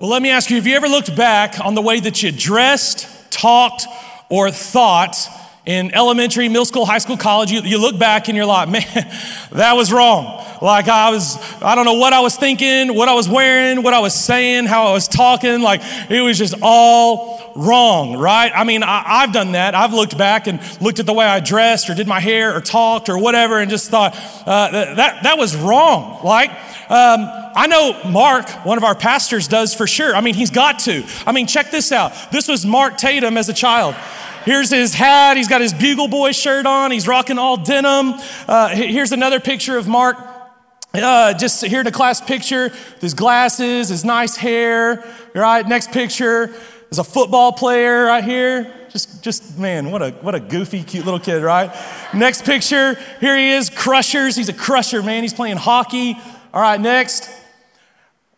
Well, let me ask you have you ever looked back on the way that you dressed, talked, or thought in elementary, middle school, high school, college? You, you look back and you're like, man, that was wrong. Like I was, I don't know what I was thinking, what I was wearing, what I was saying, how I was talking. Like it was just all wrong, right? I mean, I, have done that. I've looked back and looked at the way I dressed or did my hair or talked or whatever and just thought uh, that, that was wrong. Like, um, I know Mark, one of our pastors, does for sure. I mean, he's got to. I mean, check this out. This was Mark Tatum as a child. Here's his hat. He's got his Bugle Boy shirt on. He's rocking all denim. Uh, here's another picture of Mark. Uh, just here in a class picture his glasses, his nice hair. Right, next picture is a football player right here. Just, just man, what a what a goofy, cute little kid, right? Next picture, here he is, Crushers. He's a crusher, man. He's playing hockey. All right, next.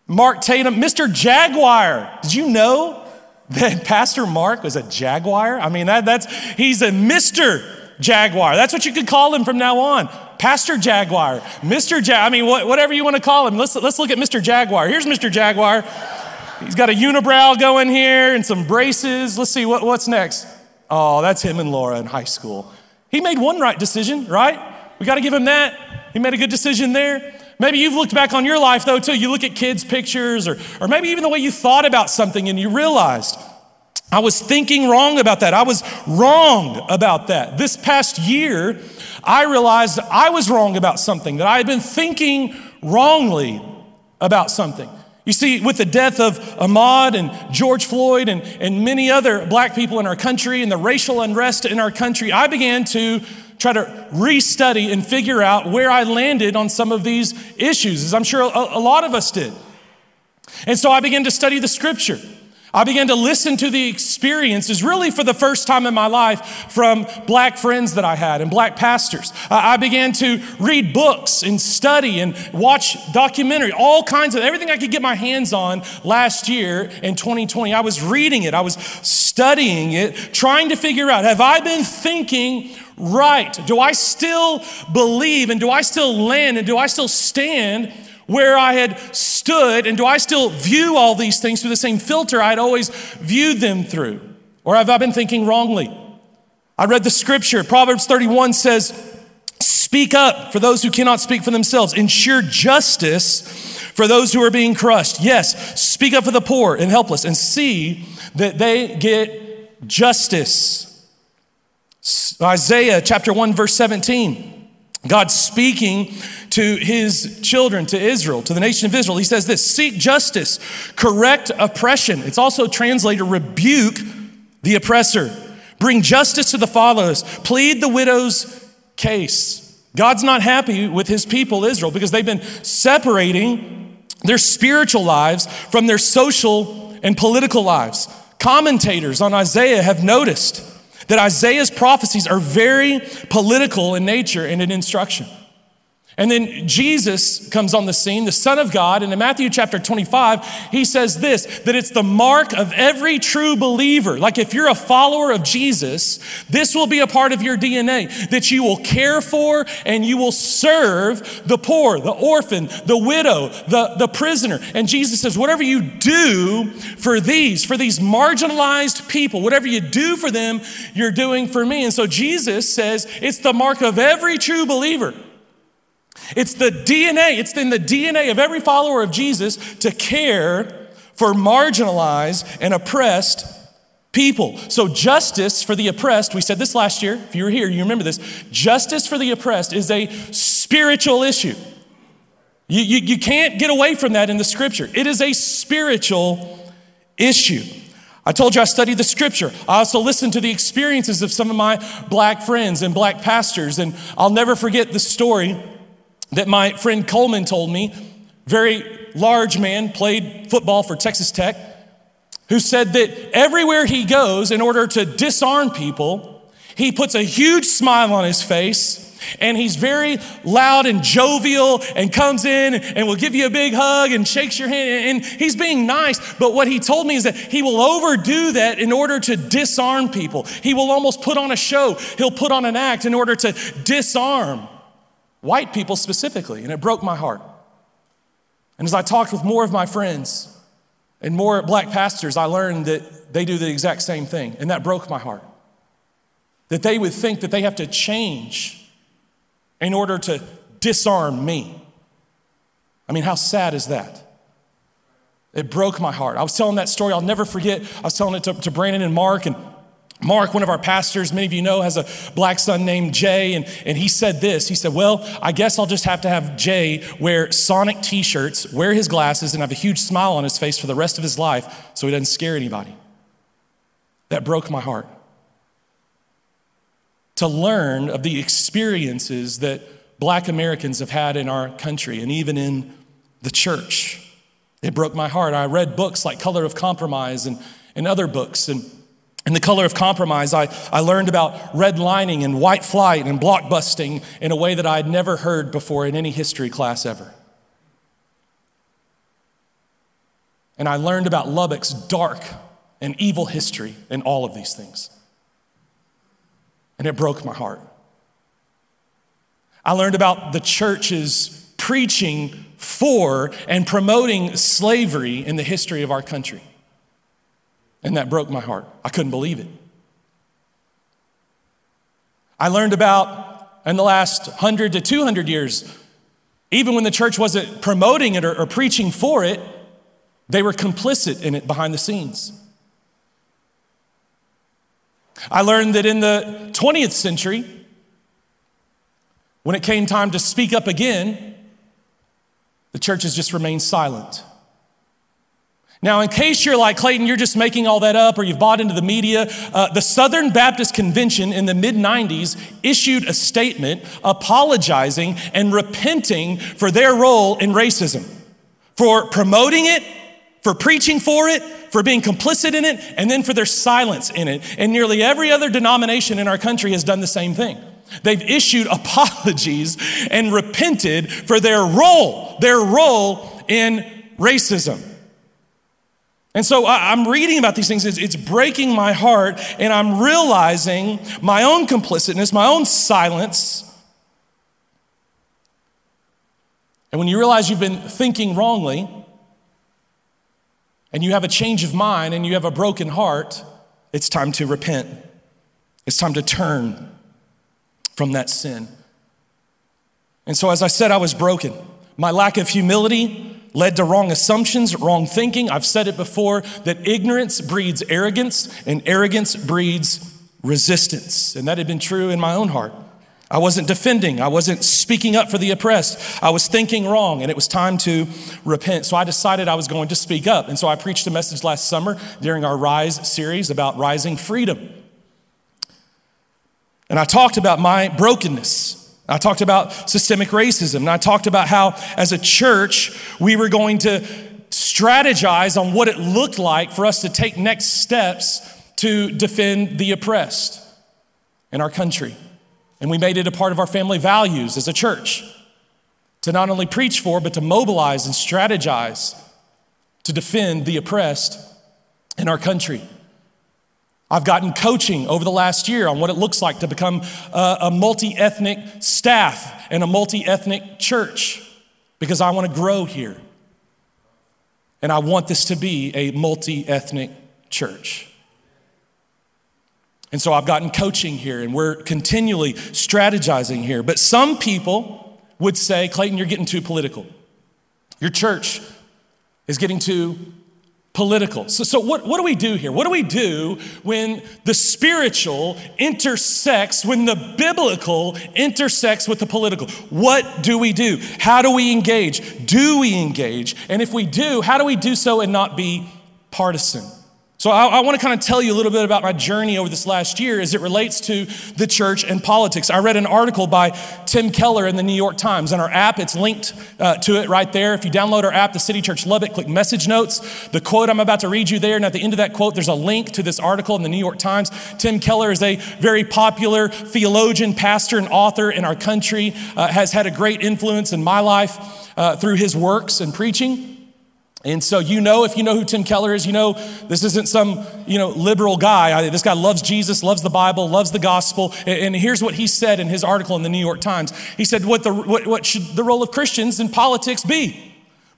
Mark Tatum, Mr. Jaguar. Did you know that Pastor Mark was a Jaguar? I mean, that, that's he's a Mr. Jaguar. That's what you could call him from now on. Pastor Jaguar, Mr. Jag. I mean, whatever you want to call him. Let's, let's look at Mr. Jaguar. Here's Mr. Jaguar. He's got a unibrow going here and some braces. Let's see, what, what's next? Oh, that's him and Laura in high school. He made one right decision, right? We got to give him that. He made a good decision there. Maybe you've looked back on your life though too. You look at kids' pictures or, or maybe even the way you thought about something and you realized, I was thinking wrong about that. I was wrong about that. This past year, I realized I was wrong about something, that I had been thinking wrongly about something. You see, with the death of Ahmaud and George Floyd and, and many other black people in our country and the racial unrest in our country, I began to try to restudy and figure out where I landed on some of these issues, as I'm sure a, a lot of us did. And so I began to study the scripture. I began to listen to the experiences, really for the first time in my life, from black friends that I had and black pastors. Uh, I began to read books and study and watch documentary, all kinds of everything I could get my hands on last year in 2020. I was reading it, I was studying it, trying to figure out have I been thinking right? Do I still believe and do I still land and do I still stand where I had stood? And do I still view all these things through the same filter I'd always viewed them through? Or have I been thinking wrongly? I read the scripture. Proverbs 31 says, Speak up for those who cannot speak for themselves. Ensure justice for those who are being crushed. Yes, speak up for the poor and helpless and see that they get justice. Isaiah chapter 1, verse 17. God speaking to his children, to Israel, to the nation of Israel. He says this seek justice, correct oppression. It's also translated rebuke the oppressor, bring justice to the fatherless, plead the widow's case. God's not happy with his people, Israel, because they've been separating their spiritual lives from their social and political lives. Commentators on Isaiah have noticed that Isaiah's prophecies are very political in nature and in instruction. And then Jesus comes on the scene, the Son of God, and in Matthew chapter 25, he says this that it's the mark of every true believer. Like if you're a follower of Jesus, this will be a part of your DNA that you will care for and you will serve the poor, the orphan, the widow, the, the prisoner. And Jesus says, whatever you do for these, for these marginalized people, whatever you do for them, you're doing for me. And so Jesus says it's the mark of every true believer it's the DNA, it's in the DNA of every follower of Jesus to care for marginalized and oppressed people. So, justice for the oppressed, we said this last year. If you were here, you remember this. Justice for the oppressed is a spiritual issue. You, you, you can't get away from that in the scripture. It is a spiritual issue. I told you I studied the scripture. I also listened to the experiences of some of my black friends and black pastors, and I'll never forget the story that my friend Coleman told me, very large man, played football for Texas Tech, who said that everywhere he goes, in order to disarm people, he puts a huge smile on his face and he's very loud and jovial and comes in and will give you a big hug and shakes your hand and he's being nice. But what he told me is that he will overdo that in order to disarm people. He will almost put on a show. He'll put on an act in order to disarm white people specifically, and it broke my heart. And as I talked with more of my friends, and more black pastors, I learned that they do the exact same thing, and that broke my heart. That they would think that they have to change in order to disarm me. I mean, how sad is that? It broke my heart. I was telling that story, I'll never forget. I was telling it to, to Brandon and Mark, and Mark, one of our pastors, many of you know, has a black son named Jay, and, and he said this. He said, Well, I guess I'll just have to have Jay wear Sonic t shirts, wear his glasses, and have a huge smile on his face for the rest of his life so he doesn't scare anybody. That broke my heart. To learn of the experiences that black Americans have had in our country and even in the church. It broke my heart. I read books like Color of Compromise and, and other books. And in The Color of Compromise, I, I learned about redlining and white flight and blockbusting in a way that I had never heard before in any history class ever. And I learned about Lubbock's dark and evil history in all of these things. And it broke my heart. I learned about the church's preaching for and promoting slavery in the history of our country. And that broke my heart. I couldn't believe it. I learned about, in the last 100 to 200 years, even when the church wasn't promoting it or, or preaching for it, they were complicit in it behind the scenes. I learned that in the 20th century, when it came time to speak up again, the church has just remained silent. Now, in case you're like Clayton, you're just making all that up or you've bought into the media, uh, the Southern Baptist Convention in the mid 90s issued a statement apologizing and repenting for their role in racism, for promoting it, for preaching for it, for being complicit in it, and then for their silence in it. And nearly every other denomination in our country has done the same thing. They've issued apologies and repented for their role, their role in racism. And so I'm reading about these things, it's breaking my heart, and I'm realizing my own complicitness, my own silence. And when you realize you've been thinking wrongly, and you have a change of mind, and you have a broken heart, it's time to repent. It's time to turn from that sin. And so, as I said, I was broken. My lack of humility led to wrong assumptions, wrong thinking. I've said it before that ignorance breeds arrogance, and arrogance breeds resistance. And that had been true in my own heart. I wasn't defending. I wasn't speaking up for the oppressed. I was thinking wrong, and it was time to repent. So I decided I was going to speak up. And so I preached a message last summer during our Rise series about rising freedom. And I talked about my brokenness. I talked about systemic racism. And I talked about how, as a church, we were going to strategize on what it looked like for us to take next steps to defend the oppressed in our country. And we made it a part of our family values as a church to not only preach for, but to mobilize and strategize to defend the oppressed in our country. I've gotten coaching over the last year on what it looks like to become a, a multi ethnic staff and a multi ethnic church because I want to grow here. And I want this to be a multi ethnic church. And so I've gotten coaching here and we're continually strategizing here. But some people would say, Clayton, you're getting too political. Your church is getting too political. So, so what, what do we do here? What do we do when the spiritual intersects, when the biblical intersects with the political? What do we do? How do we engage? Do we engage? And if we do, how do we do so and not be partisan? So, I, I want to kind of tell you a little bit about my journey over this last year as it relates to the church and politics. I read an article by Tim Keller in the New York Times. In our app, it's linked uh, to it right there. If you download our app, the City Church Lubbock, click message notes. The quote I'm about to read you there, and at the end of that quote, there's a link to this article in the New York Times. Tim Keller is a very popular theologian, pastor, and author in our country, uh, has had a great influence in my life uh, through his works and preaching. And so you know, if you know who Tim Keller is, you know this isn't some you know liberal guy. This guy loves Jesus, loves the Bible, loves the gospel. And here's what he said in his article in the New York Times. He said, "What the what, what should the role of Christians in politics be?"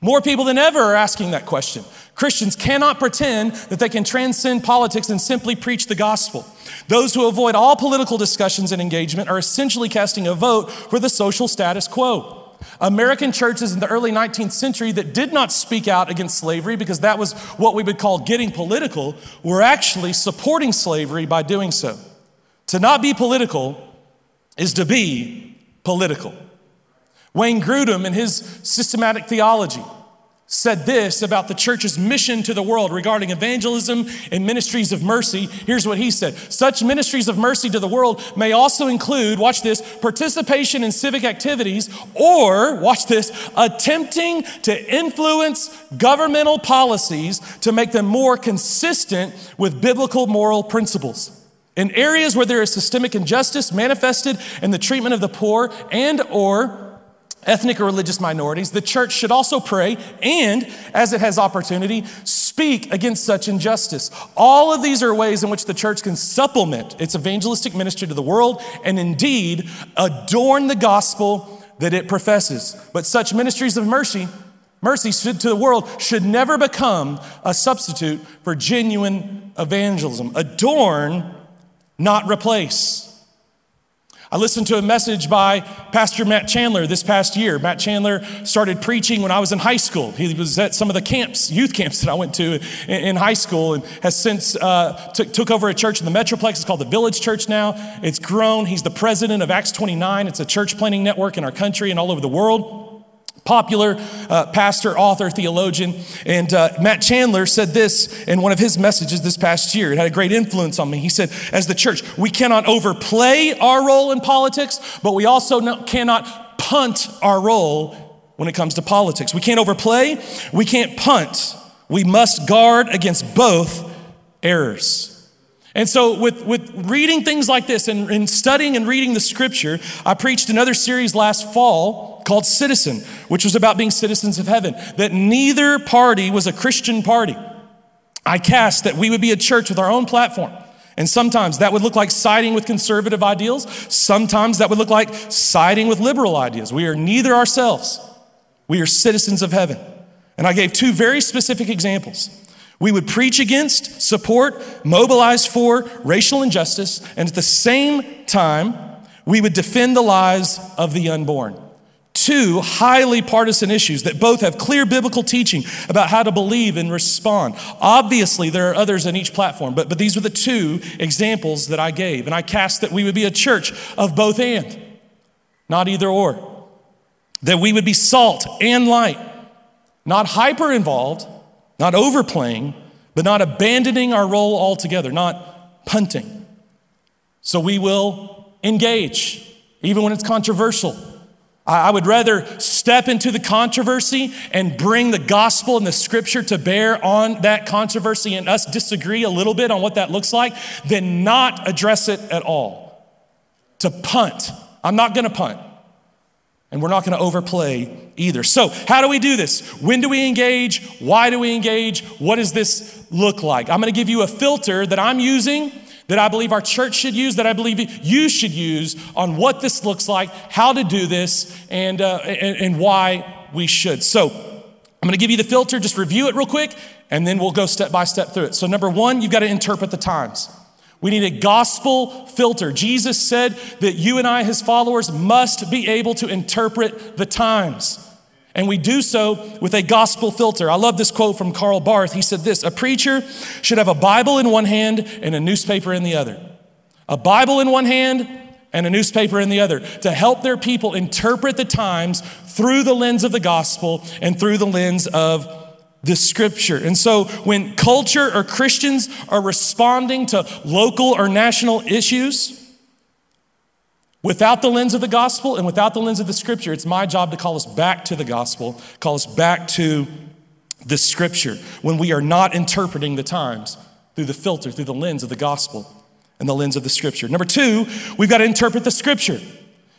More people than ever are asking that question. Christians cannot pretend that they can transcend politics and simply preach the gospel. Those who avoid all political discussions and engagement are essentially casting a vote for the social status quo. American churches in the early 19th century that did not speak out against slavery because that was what we would call getting political were actually supporting slavery by doing so. To not be political is to be political. Wayne Grudem, in his systematic theology, said this about the church's mission to the world regarding evangelism and ministries of mercy. Here's what he said Such ministries of mercy to the world may also include, watch this, participation in civic activities, or, watch this, attempting to influence governmental policies to make them more consistent with biblical moral principles. In areas where there is systemic injustice manifested in the treatment of the poor and or ethnic or religious minorities, the church should also pray and, as it has opportunity, speak against such injustice. All of these are ways in which the church can supplement its evangelistic ministry to the world and indeed adorn the gospel that it professes. But such ministries of mercy, mercy to the world, should never become a substitute for genuine evangelism. Adorn, not replace. I listened to a message by Pastor Matt Chandler this past year. Matt Chandler started preaching when I was in high school. He was at some of the camps, youth camps that I went to in, high school, and has since uh, took over a church in the Metroplex. It's called the Village Church now. It's grown. He's the president of Acts 29. It's a church planning network in our country and all over the world popular uh, pastor, author, theologian. And uh, Matt Chandler said this in one of his messages this past year. It had a great influence on me. He said, As the church, we cannot overplay our role in politics, but we also no, cannot punt our role when it comes to politics. We can't overplay, we can't punt. We must guard against both errors. And so, with, with reading things like this and, and studying and reading the scripture, I preached another series last fall called Citizen, which was about being citizens of heaven, that neither party was a Christian party. I cast that we would be a church with our own platform. And sometimes that would look like siding with conservative ideals. Sometimes that would look like siding with liberal ideas. We are neither ourselves. We are citizens of heaven. And I gave two very specific examples. We would preach against, support, mobilize for racial injustice, and at the same time, we would defend the lives of the unborn. Two highly partisan issues that both have clear biblical teaching about how to believe and respond. Obviously, there are others on each platform, but, but these were the two examples that I gave. And I cast that we would be a church of both and, not either or. That we would be salt and light, not hyper involved, not overplaying, but not abandoning our role altogether, not punting. So we will engage, even when it's controversial. I would rather step into the controversy and bring the gospel and the scripture to bear on that controversy and us disagree a little bit on what that looks like than not address it at all. To punt. I'm not going to punt. And we're not going to overplay either. So, how do we do this? When do we engage? Why do we engage? What does this look like? I'm going to give you a filter that I'm using, that I believe our church should use, that I believe you should use on what this looks like, how to do this, and, uh, and, and why we should. So, I'm going to give you the filter, just review it real quick, and then we'll go step by step through it. So, number one, you've got to interpret the times. We need a gospel filter. Jesus said that you and I, his followers, must be able to interpret the times. And we do so with a gospel filter. I love this quote from Karl Barth. He said this A preacher should have a Bible in one hand and a newspaper in the other. A Bible in one hand and a newspaper in the other to help their people interpret the times through the lens of the gospel and through the lens of the scripture. And so when culture or Christians are responding to local or national issues without the lens of the gospel and without the lens of the scripture, it's my job to call us back to the gospel, call us back to the scripture when we are not interpreting the times through the filter, through the lens of the gospel and the lens of the scripture. Number two, we've got to interpret the scripture.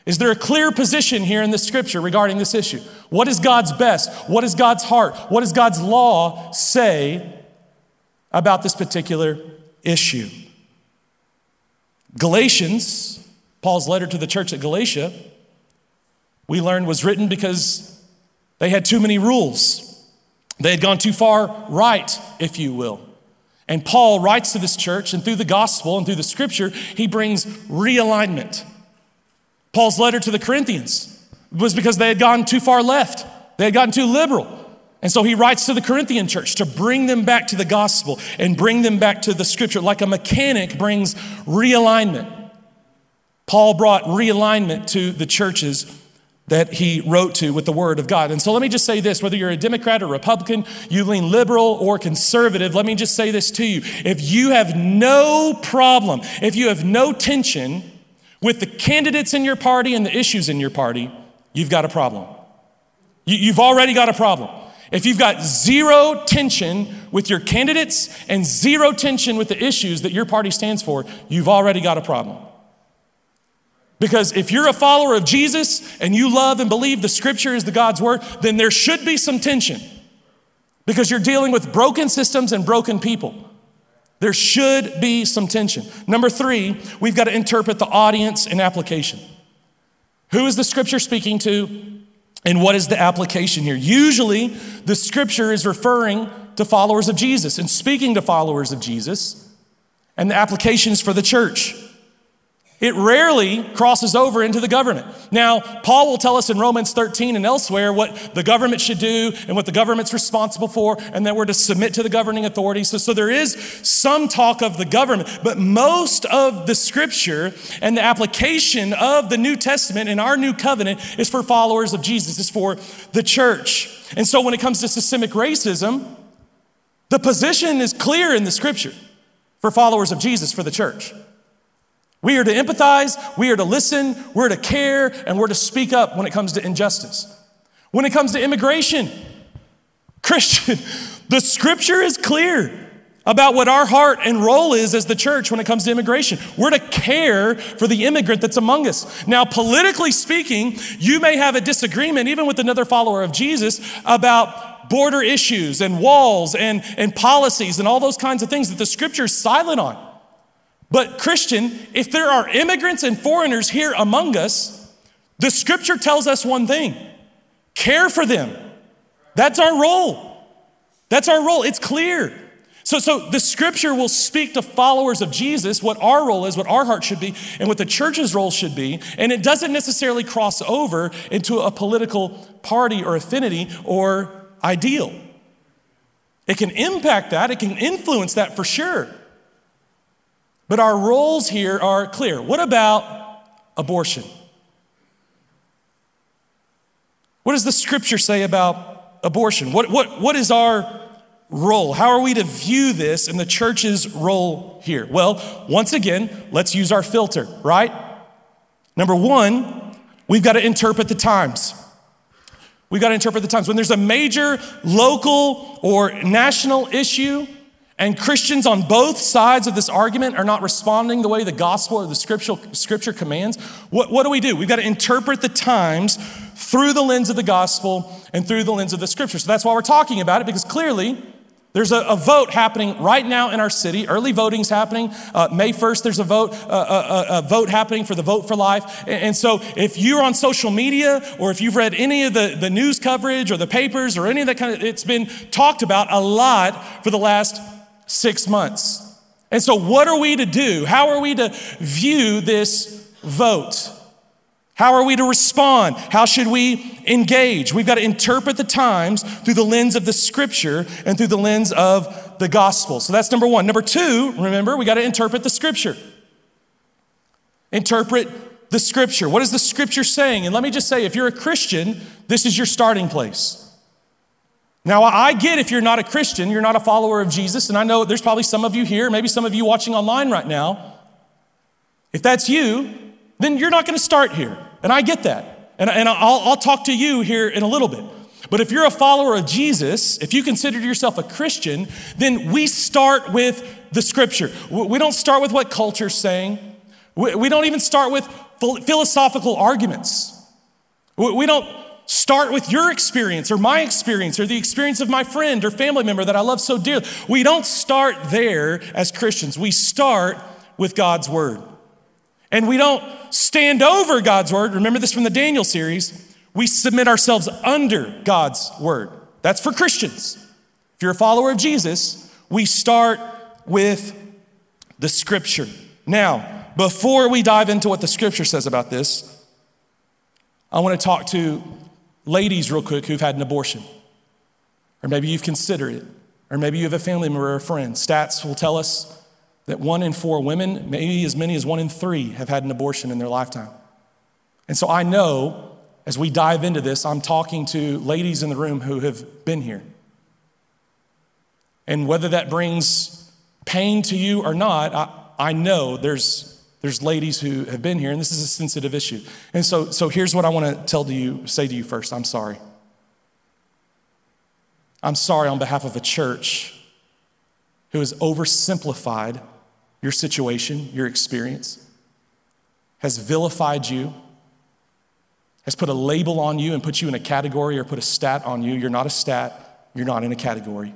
Is there a clear position here in the scripture regarding this issue? What is God's best? What is God's heart? What does God's law say about this particular issue? Galatians, Paul's letter to the church at Galatia, we learned was written because they had too many rules. They had gone too far right, if you will. And Paul writes to this church, and through the gospel and through the scripture, he brings realignment. Paul's letter to the Corinthians was because they had gone too far left, they had gotten too liberal. And so he writes to the Corinthian church to bring them back to the gospel and bring them back to the scripture, like a mechanic brings realignment. Paul brought realignment to the churches that he wrote to with the word of God. And so let me just say this whether you're a Democrat or Republican, you lean liberal or conservative, let me just say this to you. If you have no problem, if you have no tension with the candidates in your party and the issues in your party, you've got a problem. You've already got a problem. If you've got zero tension with your candidates and zero tension with the issues that your party stands for, you've already got a problem. Because if you're a follower of Jesus and you love and believe the scripture is the God's word, then there should be some tension. Because you're dealing with broken systems and broken people. There should be some tension. Number three, we've got to interpret the audience and application. Who is the scripture speaking to? And what is the application here? Usually, the scripture is referring to followers of Jesus and speaking to followers of Jesus, and the application is for the church. It rarely crosses over into the government. Now, Paul will tell us in Romans 13 and elsewhere what the government should do and what the government's responsible for, and that we're to submit to the governing authorities. So, so there is some talk of the government, but most of the scripture and the application of the New Testament and our new covenant is for followers of Jesus, is for the church. And so when it comes to systemic racism, the position is clear in the scripture for followers of Jesus, for the church. We are to empathize, we are to listen, we're to care, and we're to speak up when it comes to injustice. When it comes to immigration, Christian, the scripture is clear about what our heart and role is as the church when it comes to immigration. We're to care for the immigrant that's among us. Now, politically speaking, you may have a disagreement, even with another follower of Jesus, about border issues and walls and, and policies and all those kinds of things that the scripture is silent on. But, Christian, if there are immigrants and foreigners here among us, the scripture tells us one thing care for them. That's our role. That's our role. It's clear. So, so the scripture will speak to followers of Jesus what our role is, what our heart should be, and what the church's role should be. And it doesn't necessarily cross over into a political party or affinity or ideal. It can impact that, it can influence that for sure. But our roles here are clear. What about abortion? What does the scripture say about abortion? What, what, what is our role? How are we to view this and the church's role here? Well, once again, let's use our filter, right? Number one, we've got to interpret the times. We've got to interpret the times. When there's a major local or national issue, and Christians on both sides of this argument are not responding the way the gospel or the scripture, scripture commands. What, what do we do? We've got to interpret the times through the lens of the gospel and through the lens of the scripture. So that's why we're talking about it, because clearly there's a, a vote happening right now in our city. Early voting's happening. Uh, May 1st, there's a vote, uh, a, uh, uh, a, vote happening for the Vote for Life. And, and, so if you're on social media or if you've read any of the, the news coverage or the papers or any of that kind of, it's been talked about a lot for the last six months. And so, what are we to do? How are we to view this vote? How are we to respond? How should we engage? We've got to interpret the times through the lens of the scripture and through the lens of the gospel. So that's number one. Number two, remember, we got to interpret the scripture. Interpret the scripture. What is the scripture saying? And let me just say, if you're a Christian, this is your starting place. Now, I get if you're not a Christian, you're not a follower of Jesus, and I know there's probably some of you here, maybe some of you watching online right now. If that's you, then you're not going to start here. And I get that. And, and I'll, I'll talk to you here in a little bit. But if you're a follower of Jesus, if you consider yourself a Christian, then we start with the scripture. We don't start with what culture's saying. We don't even start with philosophical arguments. We don't start with your experience or my experience or the experience of my friend or family member that I love so dearly. We don't start there as Christians. We start with God's word. And we don't stand over God's word. Remember this from the Daniel series. We submit ourselves under God's word. That's for Christians. If you're a follower of Jesus, we start with the scripture. Now, before we dive into what the scripture says about this, I want to talk to ladies real quick who've had an abortion. Or maybe you've considered it. Or maybe you have a family member or a friend. Stats will tell us that one in four women, maybe as many as one in three, have had an abortion in their lifetime. And so I know as we dive into this, I'm talking to ladies in the room who have been here. And whether that brings pain to you or not, I, I know there's there's ladies who have been here, and this is a sensitive issue. And so, so here's what I want to tell to you, say to you first. I'm sorry. I'm sorry on behalf of a church who has oversimplified your situation, your experience, has vilified you, has put a label on you and put you in a category or put a stat on you. You're not a stat, you're not in a category.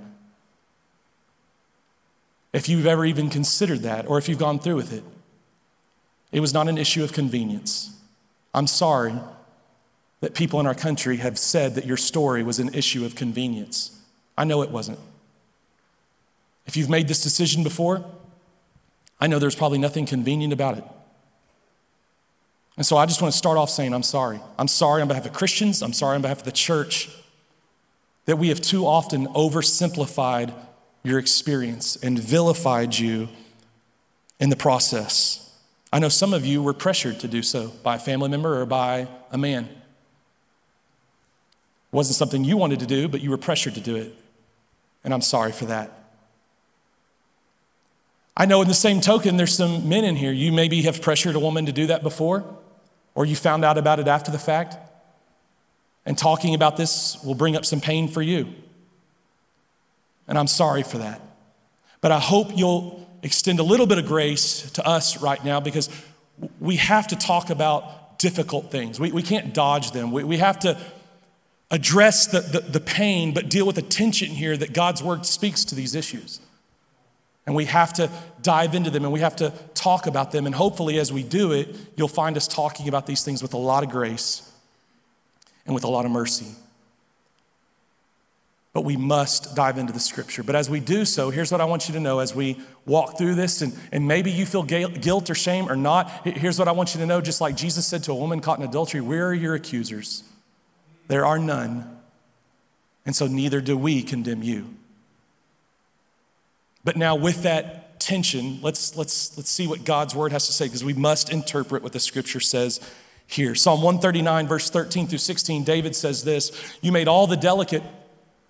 If you've ever even considered that, or if you've gone through with it, it was not an issue of convenience. I'm sorry that people in our country have said that your story was an issue of convenience. I know it wasn't. If you've made this decision before, I know there's probably nothing convenient about it. And so I just want to start off saying, I'm sorry. I'm sorry on behalf of Christians. I'm sorry on behalf of the church that we have too often oversimplified your experience and vilified you in the process. I know some of you were pressured to do so by a family member or by a man. It wasn't something you wanted to do, but you were pressured to do it. And I'm sorry for that. I know in the same token, there's some men in here. You maybe have pressured a woman to do that before, or you found out about it after the fact. And talking about this will bring up some pain for you. And I'm sorry for that. But I hope you'll extend a little bit of grace to us right now because we have to talk about difficult things. We, we can't dodge them. We, we have to address the, the, the pain, but deal with the tension here that God's word speaks to these issues. And we have to dive into them and we have to talk about them. And hopefully, as we do it, you'll find us talking about these things with a lot of grace and with a lot of mercy but we must dive into the scripture. But as we do so, here's what I want you to know as we walk through this, and, and maybe you feel guilt or shame or not. Here's what I want you to know just like Jesus said to a woman caught in adultery, Where are your accusers? There are none. And so neither do we condemn you. But now, with that tension, let's, let's, let's see what God's word has to say because we must interpret what the scripture says here. Psalm 139, verse 13 through 16, David says this You made all the delicate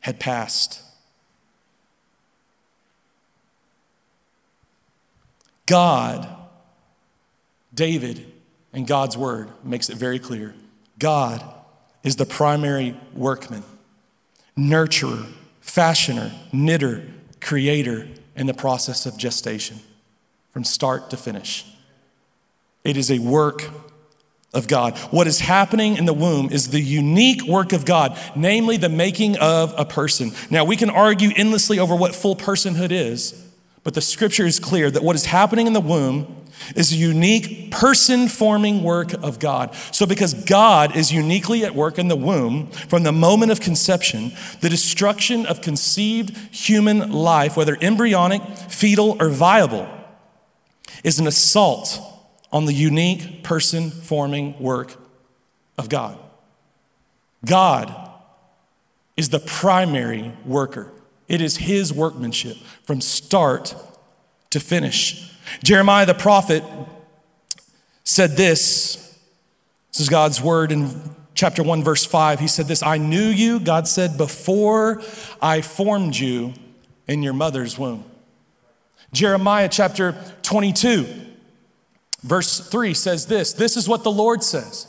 had passed. God, David, and God's word makes it very clear. God is the primary workman, nurturer, fashioner, knitter, creator in the process of gestation from start to finish. It is a work of God. What is happening in the womb is the unique work of God, namely the making of a person. Now, we can argue endlessly over what full personhood is, but the scripture is clear that what is happening in the womb is a unique person forming work of God. So, because God is uniquely at work in the womb from the moment of conception, the destruction of conceived human life, whether embryonic, fetal, or viable, is an assault on the unique person forming work of God. God is the primary worker, it is His workmanship from start to finish. Jeremiah the prophet said this. This is God's word in chapter 1, verse 5. He said this I knew you, God said, before I formed you in your mother's womb. Jeremiah chapter 22 Verse 3 says this This is what the Lord says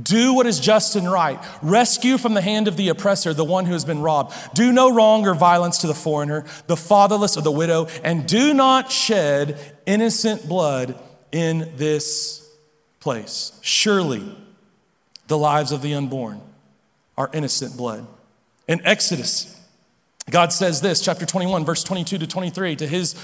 Do what is just and right. Rescue from the hand of the oppressor the one who has been robbed. Do no wrong or violence to the foreigner, the fatherless, or the widow, and do not shed innocent blood in this place. Surely the lives of the unborn are innocent blood. In Exodus, God says this, chapter 21, verse 22 to 23, to his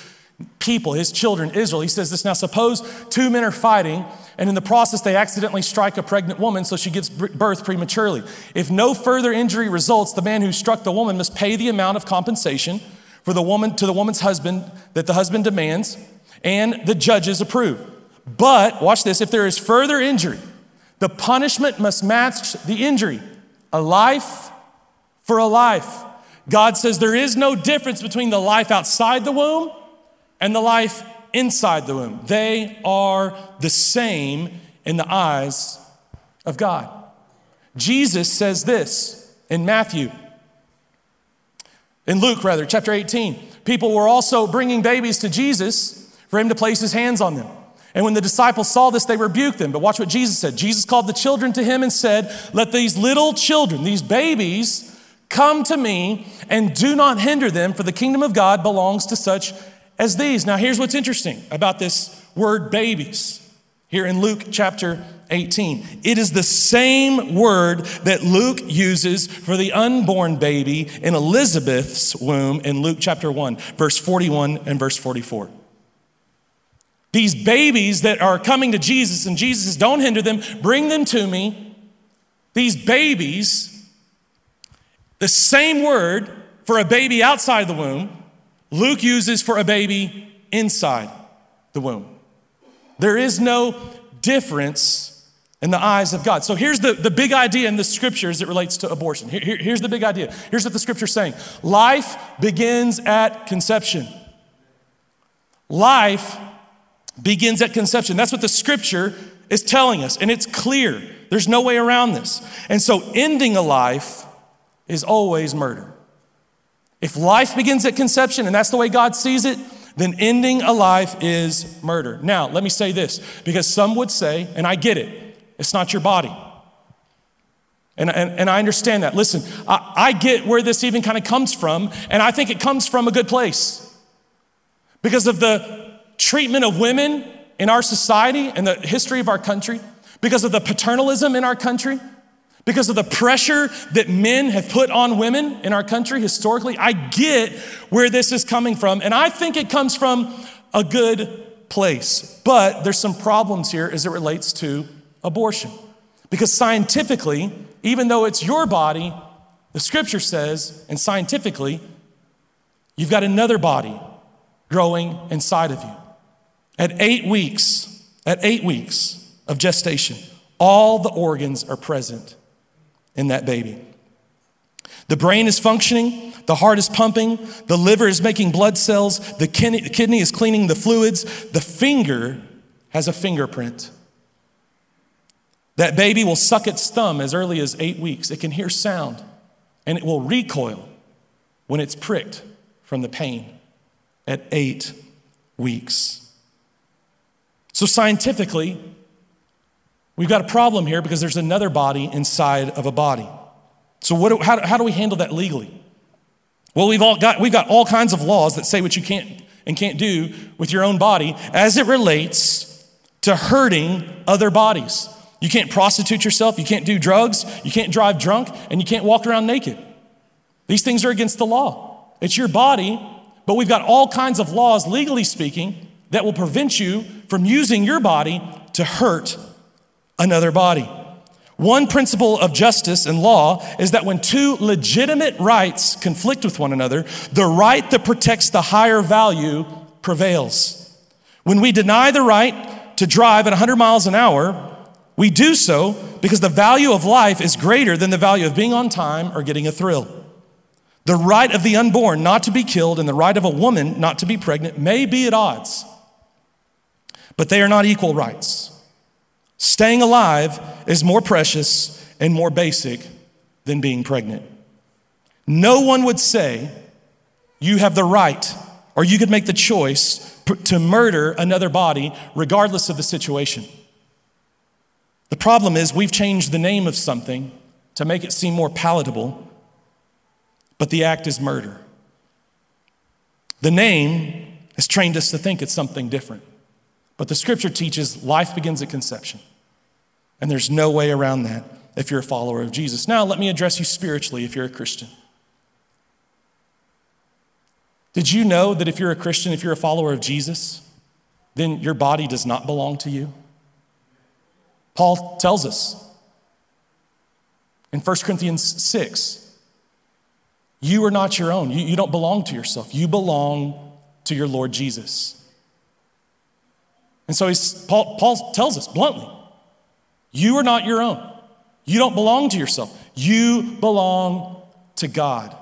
people, his children, Israel. He says this now suppose two men are fighting, and in the process they accidentally strike a pregnant woman, so she gives birth prematurely. If no further injury results, the man who struck the woman must pay the amount of compensation for the woman to the woman's husband that the husband demands, and the judges approve. But watch this, if there is further injury, the punishment must match the injury. A life for a life. God says there is no difference between the life outside the womb and the life inside the womb. They are the same in the eyes of God. Jesus says this in Matthew, in Luke, rather, chapter 18. People were also bringing babies to Jesus for him to place his hands on them. And when the disciples saw this, they rebuked them. But watch what Jesus said. Jesus called the children to him and said, Let these little children, these babies, come to me and do not hinder them, for the kingdom of God belongs to such as these. Now, here's what's interesting about this word babies here in Luke chapter 18. It is the same word that Luke uses for the unborn baby in Elizabeth's womb in Luke chapter 1, verse 41 and verse 44. These babies that are coming to Jesus, and Jesus says, Don't hinder them, bring them to me. These babies, the same word for a baby outside the womb Luke uses for a baby inside the womb. There is no difference in the eyes of God. So here's the, the big idea in the scripture as it relates to abortion. Here, here, here's the big idea. Here's what the scripture's saying life begins at conception. Life begins at conception. That's what the scripture is telling us, and it's clear. There's no way around this. And so ending a life is always murder. If life begins at conception and that's the way God sees it, then ending a life is murder. Now, let me say this because some would say, and I get it, it's not your body. And, and, and I understand that. Listen, I, I get where this even kind of comes from, and I think it comes from a good place. Because of the treatment of women in our society and the history of our country, because of the paternalism in our country, because of the pressure that men have put on women in our country historically. I get where this is coming from, and I think it comes from a good place. But there's some problems here as it relates to abortion. Because scientifically, even though it's your body, the scripture says, and scientifically, you've got another body growing inside of you. At eight weeks, at eight weeks of gestation, all the organs are present in that baby. The brain is functioning, the heart is pumping, the liver is making blood cells, the kidney is cleaning the fluids, the finger has a fingerprint. That baby will suck its thumb as early as eight weeks. It can hear sound and it will recoil when it's pricked from the pain at eight weeks. So, scientifically, We've got a problem here because there's another body inside of a body. So, what do, how, how do we handle that legally? Well, we've, all got, we've got all kinds of laws that say what you can't and can't do with your own body as it relates to hurting other bodies. You can't prostitute yourself, you can't do drugs, you can't drive drunk, and you can't walk around naked. These things are against the law. It's your body, but we've got all kinds of laws, legally speaking, that will prevent you from using your body to hurt another body. One principle of justice and law is that when two legitimate rights conflict with one another, the right that protects the higher value prevails. When we deny the right to drive at 100 miles an hour, we do so because the value of life is greater than the value of being on time or getting a thrill. The right of the unborn not to be killed and the right of a woman not to be pregnant may be at odds, but they are not equal rights. Staying alive is more precious and more basic than being pregnant. No one would say you have the right or you could make the choice to murder another body regardless of the situation. The problem is we've changed the name of something to make it seem more palatable, but the act is murder. The name has trained us to think it's something different. But the scripture teaches life begins at conception. And there's no way around that if you're a follower of Jesus. Now, let me address you spiritually if you're a Christian. Did you know that if you're a Christian, if you're a follower of Jesus, then your body does not belong to you? Paul tells us in 1 Corinthians 6 you are not your own. You, you don't belong to yourself. You belong to your Lord Jesus. And so Paul, Paul tells us bluntly you are not your own. You don't belong to yourself. You belong to God.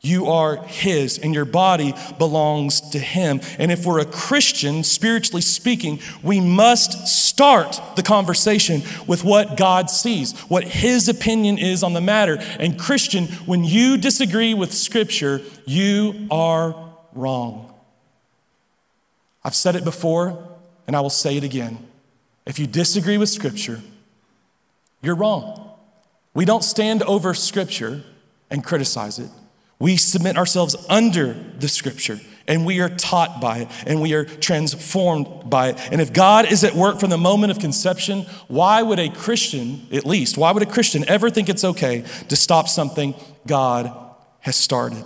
You are His, and your body belongs to Him. And if we're a Christian, spiritually speaking, we must start the conversation with what God sees, what His opinion is on the matter. And, Christian, when you disagree with Scripture, you are wrong. I've said it before, and I will say it again. If you disagree with Scripture, you're wrong. We don't stand over Scripture and criticize it. We submit ourselves under the scripture and we are taught by it and we are transformed by it. And if God is at work from the moment of conception, why would a Christian, at least, why would a Christian ever think it's okay to stop something God has started?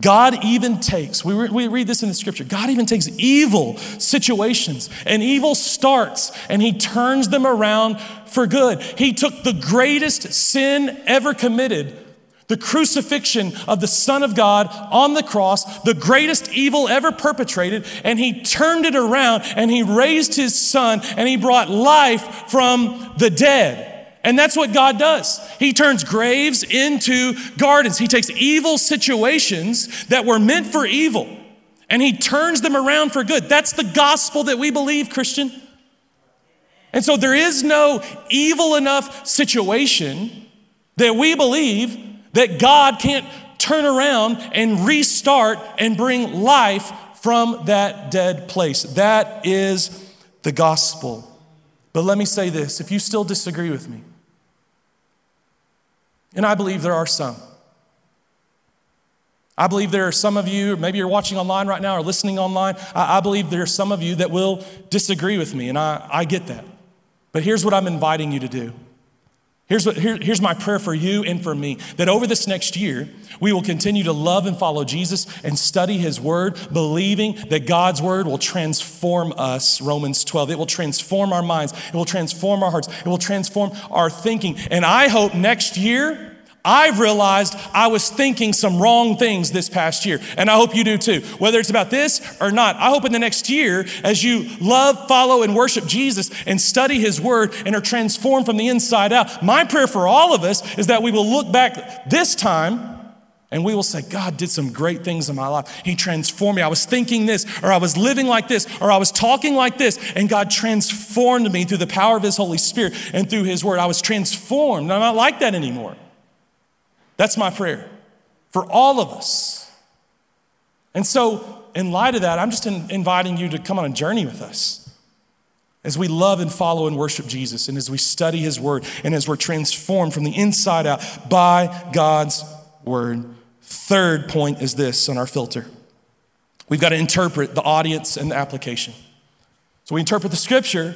God even takes, we, re- we read this in the scripture, God even takes evil situations and evil starts and he turns them around for good. He took the greatest sin ever committed the crucifixion of the Son of God on the cross, the greatest evil ever perpetrated, and he turned it around and he raised his son and he brought life from the dead. And that's what God does. He turns graves into gardens. He takes evil situations that were meant for evil and he turns them around for good. That's the gospel that we believe, Christian. And so there is no evil enough situation that we believe that God can't turn around and restart and bring life from that dead place. That is the gospel. But let me say this if you still disagree with me, and I believe there are some. I believe there are some of you, maybe you're watching online right now or listening online. I, I believe there are some of you that will disagree with me, and I, I get that. But here's what I'm inviting you to do Here's, what, here, here's my prayer for you and for me that over this next year, we will continue to love and follow Jesus and study his word, believing that God's word will transform us, Romans 12. It will transform our minds, it will transform our hearts, it will transform our thinking. And I hope next year, I've realized I was thinking some wrong things this past year, and I hope you do too. Whether it's about this or not, I hope in the next year, as you love, follow, and worship Jesus and study His Word and are transformed from the inside out, my prayer for all of us is that we will look back this time and we will say, God did some great things in my life. He transformed me. I was thinking this, or I was living like this, or I was talking like this, and God transformed me through the power of His Holy Spirit and through His Word. I was transformed. I'm not like that anymore. That's my prayer for all of us. And so, in light of that, I'm just in, inviting you to come on a journey with us as we love and follow and worship Jesus, and as we study His Word, and as we're transformed from the inside out by God's Word. Third point is this on our filter we've got to interpret the audience and the application. So we interpret the scripture,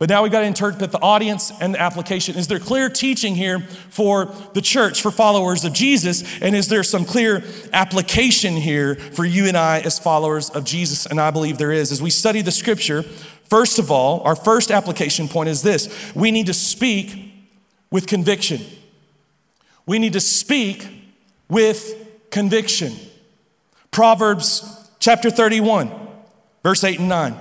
but now we've got to interpret the audience and the application. Is there clear teaching here for the church, for followers of Jesus? And is there some clear application here for you and I as followers of Jesus? And I believe there is. As we study the scripture, first of all, our first application point is this we need to speak with conviction. We need to speak with conviction. Proverbs chapter 31, verse 8 and 9.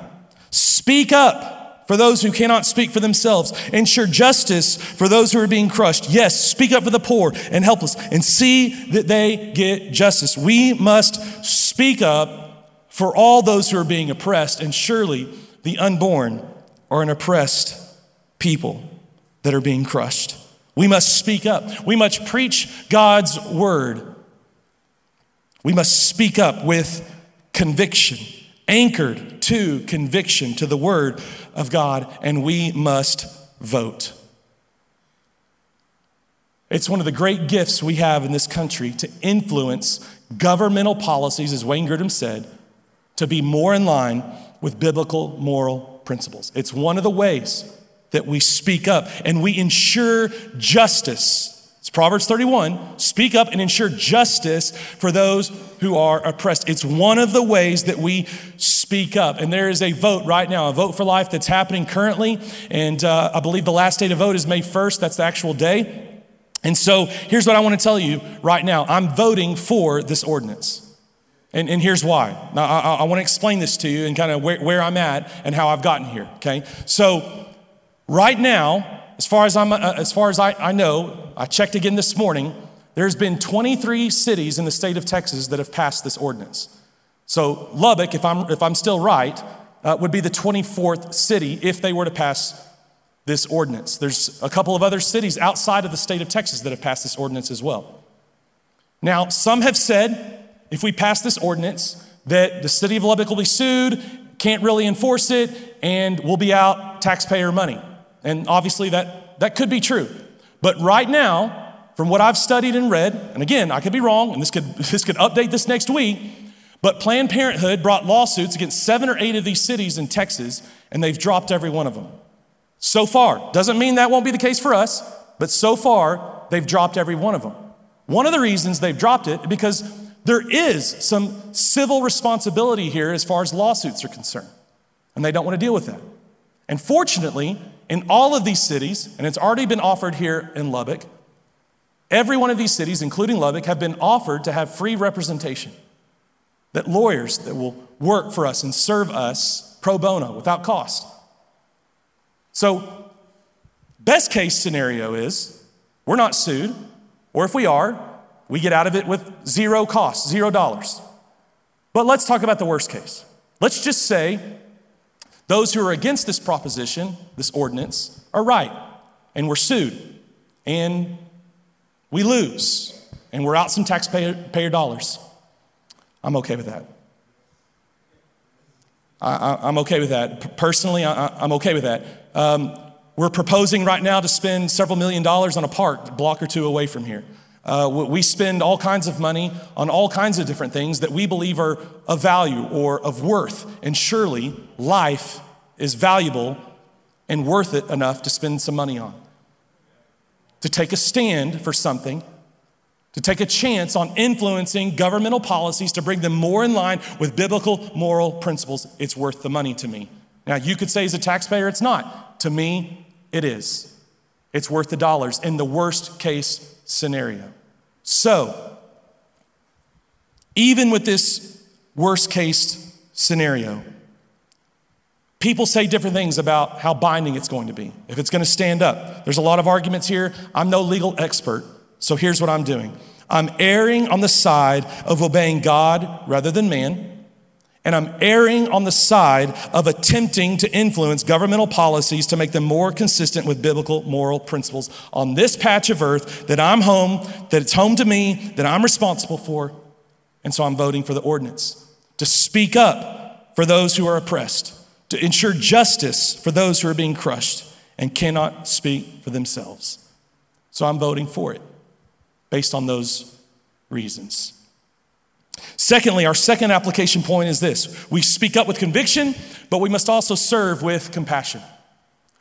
Speak up for those who cannot speak for themselves. Ensure justice for those who are being crushed. Yes, speak up for the poor and helpless and see that they get justice. We must speak up for all those who are being oppressed, and surely the unborn are an oppressed people that are being crushed. We must speak up. We must preach God's word. We must speak up with conviction, anchored to conviction, to the word of God, and we must vote. It's one of the great gifts we have in this country to influence governmental policies, as Wayne Grudem said, to be more in line with biblical moral principles. It's one of the ways that we speak up and we ensure justice. It's Proverbs 31 speak up and ensure justice for those who are oppressed. It's one of the ways that we speak up. And there is a vote right now, a vote for life that's happening currently. And uh, I believe the last day to vote is May 1st. That's the actual day. And so here's what I want to tell you right now I'm voting for this ordinance. And, and here's why. Now, I, I want to explain this to you and kind of where, where I'm at and how I've gotten here, okay? So, right now, as far as, I'm, uh, as, far as I, I know, I checked again this morning, there's been 23 cities in the state of Texas that have passed this ordinance. So, Lubbock, if I'm, if I'm still right, uh, would be the 24th city if they were to pass this ordinance. There's a couple of other cities outside of the state of Texas that have passed this ordinance as well. Now, some have said if we pass this ordinance, that the city of Lubbock will be sued, can't really enforce it, and we'll be out taxpayer money. And obviously, that, that could be true. But right now, from what I've studied and read, and again, I could be wrong, and this could, this could update this next week, but Planned Parenthood brought lawsuits against seven or eight of these cities in Texas, and they've dropped every one of them. So far. Doesn't mean that won't be the case for us, but so far, they've dropped every one of them. One of the reasons they've dropped it because there is some civil responsibility here as far as lawsuits are concerned, and they don't want to deal with that. And fortunately, in all of these cities, and it's already been offered here in Lubbock, every one of these cities, including Lubbock, have been offered to have free representation. That lawyers that will work for us and serve us pro bono without cost. So, best case scenario is we're not sued, or if we are, we get out of it with zero cost, zero dollars. But let's talk about the worst case. Let's just say those who are against this proposition, this ordinance, are right, and we're sued, and we lose, and we're out some taxpayer dollars. I'm okay with that. I, am okay with that. Personally, I, am okay with that. Um, we're proposing right now to spend several million dollars on a park a block or two away from here. Uh, we spend all kinds of money on all kinds of different things that we believe are of value or of worth. And surely life is valuable and worth it enough to spend some money on. To take a stand for something to take a chance on influencing governmental policies to bring them more in line with biblical moral principles, it's worth the money to me. Now, you could say as a taxpayer, it's not. To me, it is. It's worth the dollars in the worst case scenario. So, even with this worst case scenario, people say different things about how binding it's going to be, if it's going to stand up. There's a lot of arguments here. I'm no legal expert. So here's what I'm doing I'm erring on the side of obeying God rather than man. And I'm erring on the side of attempting to influence governmental policies to make them more consistent with biblical moral principles on this patch of earth that I'm home, that it's home to me, that I'm responsible for. And so I'm voting for the ordinance to speak up for those who are oppressed, to ensure justice for those who are being crushed and cannot speak for themselves. So I'm voting for it based on those reasons. Secondly, our second application point is this we speak up with conviction, but we must also serve with compassion.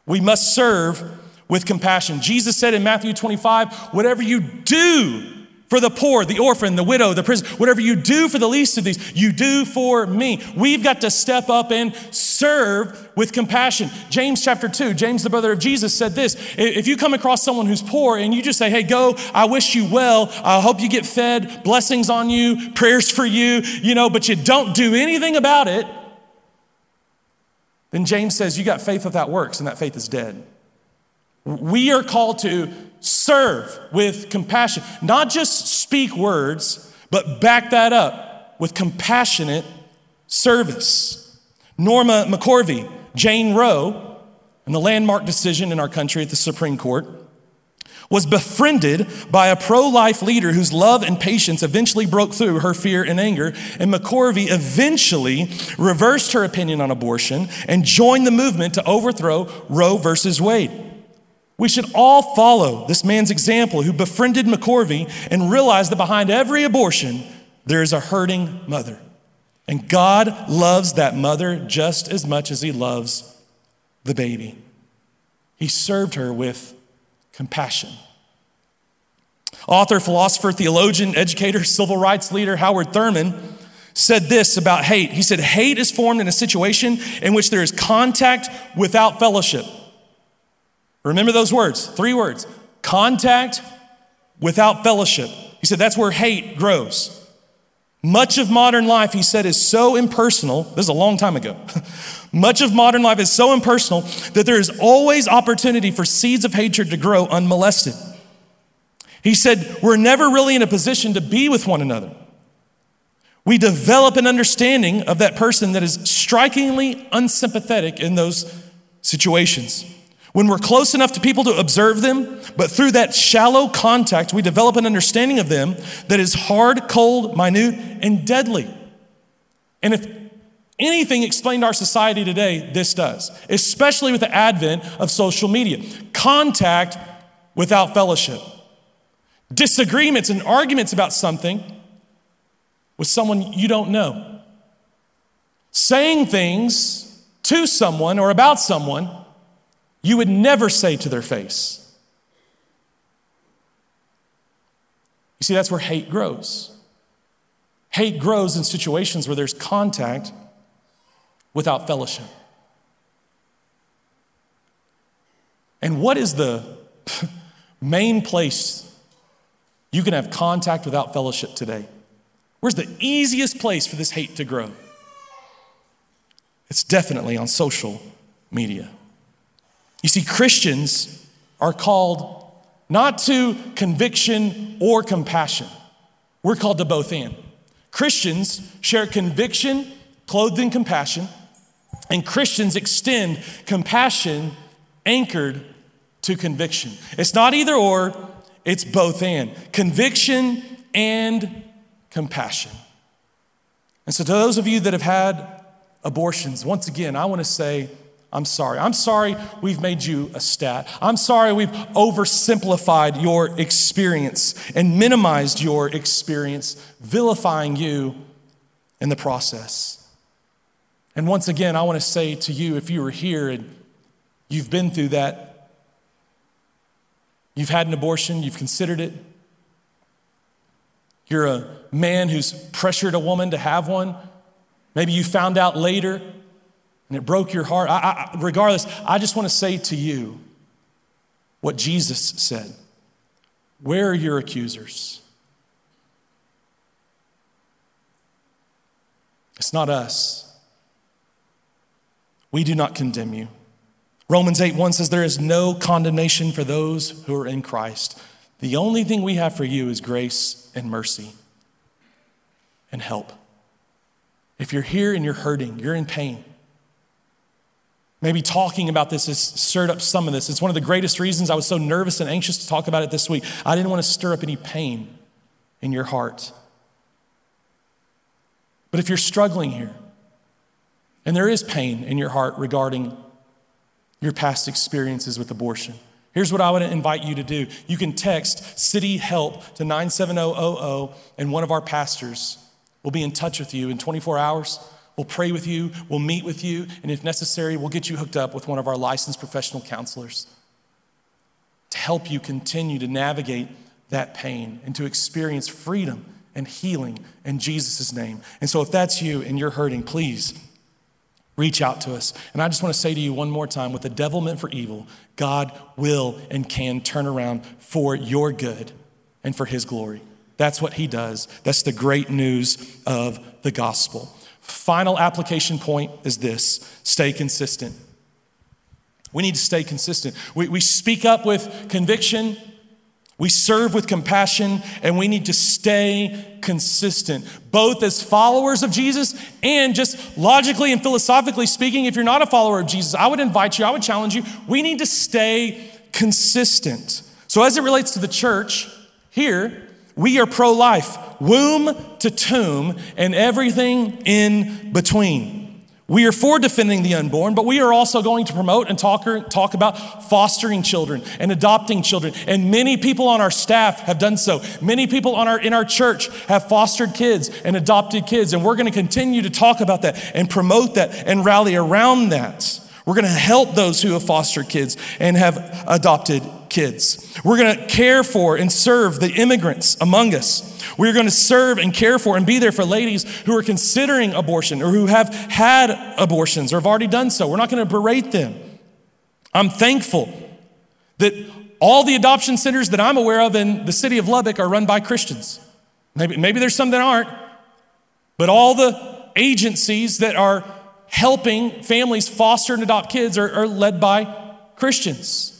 We must serve with compassion. Jesus said in Matthew 25, whatever you do for the poor, the orphan, the widow, the prison, whatever you do for the least of these, you do for me. We've got to step up and serve with compassion. James chapter 2, James, the brother of Jesus, said this If you come across someone who's poor and you just say, Hey, go, I wish you well, I hope you get fed, blessings on you, prayers for you, you know, but you don't do anything about it, then James says, You got faith without works, and that faith is dead. We are called to serve with compassion, not just speak words, but back that up with compassionate service. Norma McCorvey, Jane Roe, and the landmark decision in our country at the Supreme Court, was befriended by a pro life leader whose love and patience eventually broke through her fear and anger. And McCorvey eventually reversed her opinion on abortion and joined the movement to overthrow Roe versus Wade. We should all follow this man's example who befriended McCorvey and realized that behind every abortion, there is a hurting mother. And God loves that mother just as much as he loves the baby. He served her with compassion. Author, philosopher, theologian, educator, civil rights leader Howard Thurman said this about hate. He said, Hate is formed in a situation in which there is contact without fellowship. Remember those words, three words contact without fellowship. He said that's where hate grows. Much of modern life, he said, is so impersonal. This is a long time ago. Much of modern life is so impersonal that there is always opportunity for seeds of hatred to grow unmolested. He said, We're never really in a position to be with one another. We develop an understanding of that person that is strikingly unsympathetic in those situations. When we're close enough to people to observe them, but through that shallow contact, we develop an understanding of them that is hard, cold, minute, and deadly. And if anything explained our society today, this does, especially with the advent of social media. Contact without fellowship. Disagreements and arguments about something with someone you don't know. Saying things to someone or about someone you would never say to their face. You see, that's where hate grows. Hate grows in situations where there's contact without fellowship. And what is the main place you can have contact without fellowship today? Where's the easiest place for this hate to grow? It's definitely on social media. You see, Christians are called not to conviction or compassion. We're called to both and. Christians share conviction clothed in compassion, and Christians extend compassion anchored to conviction. It's not either or, it's both and. Conviction and compassion. And so, to those of you that have had abortions, once again, I want to say, I'm sorry. I'm sorry we've made you a stat. I'm sorry we've oversimplified your experience and minimized your experience, vilifying you in the process. And once again, I want to say to you if you were here and you've been through that, you've had an abortion, you've considered it, you're a man who's pressured a woman to have one, maybe you found out later and it broke your heart. I, I, regardless, I just want to say to you what Jesus said Where are your accusers? It's not us. We do not condemn you. Romans 8 1 says, There is no condemnation for those who are in Christ. The only thing we have for you is grace and mercy and help. If you're here and you're hurting, you're in pain, Maybe talking about this has stirred up some of this. It's one of the greatest reasons I was so nervous and anxious to talk about it this week. I didn't want to stir up any pain in your heart. But if you're struggling here, and there is pain in your heart regarding your past experiences with abortion, here's what I would invite you to do. You can text City Help to 97000, and one of our pastors will be in touch with you in 24 hours We'll pray with you, we'll meet with you, and if necessary, we'll get you hooked up with one of our licensed professional counselors to help you continue to navigate that pain and to experience freedom and healing in Jesus' name. And so, if that's you and you're hurting, please reach out to us. And I just want to say to you one more time what the devil meant for evil, God will and can turn around for your good and for his glory. That's what he does. That's the great news of the gospel. Final application point is this stay consistent. We need to stay consistent. We, we speak up with conviction, we serve with compassion, and we need to stay consistent, both as followers of Jesus and just logically and philosophically speaking. If you're not a follower of Jesus, I would invite you, I would challenge you, we need to stay consistent. So, as it relates to the church here, we are pro life, womb to tomb, and everything in between. We are for defending the unborn, but we are also going to promote and talk, talk about fostering children and adopting children. And many people on our staff have done so. Many people on our, in our church have fostered kids and adopted kids. And we're going to continue to talk about that and promote that and rally around that. We're going to help those who have fostered kids and have adopted kids. We're going to care for and serve the immigrants among us. We're going to serve and care for and be there for ladies who are considering abortion or who have had abortions or have already done so. We're not going to berate them. I'm thankful that all the adoption centers that I'm aware of in the city of Lubbock are run by Christians. Maybe, maybe there's some that aren't, but all the agencies that are helping families foster and adopt kids are, are led by Christians.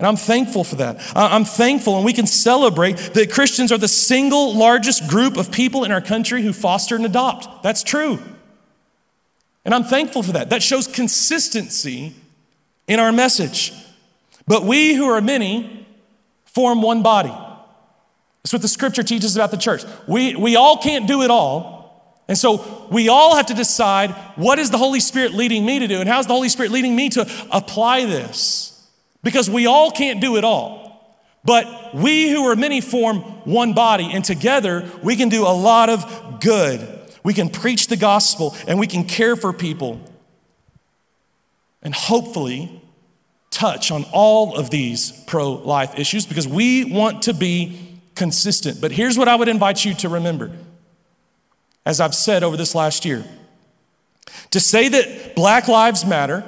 And I'm thankful for that. I'm thankful, and we can celebrate that Christians are the single largest group of people in our country who foster and adopt. That's true. And I'm thankful for that. That shows consistency in our message. But we who are many form one body. That's what the scripture teaches about the church. We, we all can't do it all. And so we all have to decide what is the Holy Spirit leading me to do, and how's the Holy Spirit leading me to apply this because we all can't do it all. But we who are many form one body, and together we can do a lot of good. We can preach the gospel and we can care for people and hopefully touch on all of these pro life issues because we want to be consistent. But here's what I would invite you to remember, as I've said over this last year to say that Black Lives Matter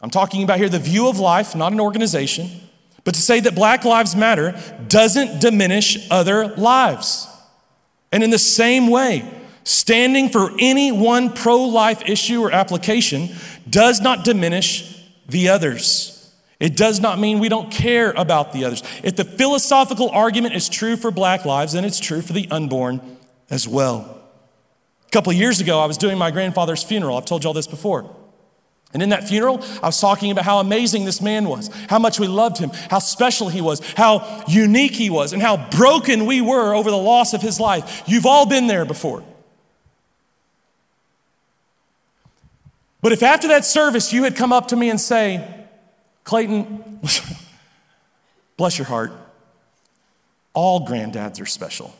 I'm talking about here the view of life, not an organization, but to say that Black Lives Matter doesn't diminish other lives. And in the same way, standing for any one pro life issue or application does not diminish the others. It does not mean we don't care about the others. If the philosophical argument is true for black lives, then it's true for the unborn as well. A couple years ago, I was doing my grandfather's funeral. I've told you all this before. And in that funeral, I was talking about how amazing this man was, how much we loved him, how special he was, how unique he was, and how broken we were over the loss of his life. You've all been there before. But if after that service you had come up to me and say, Clayton, bless your heart, all granddads are special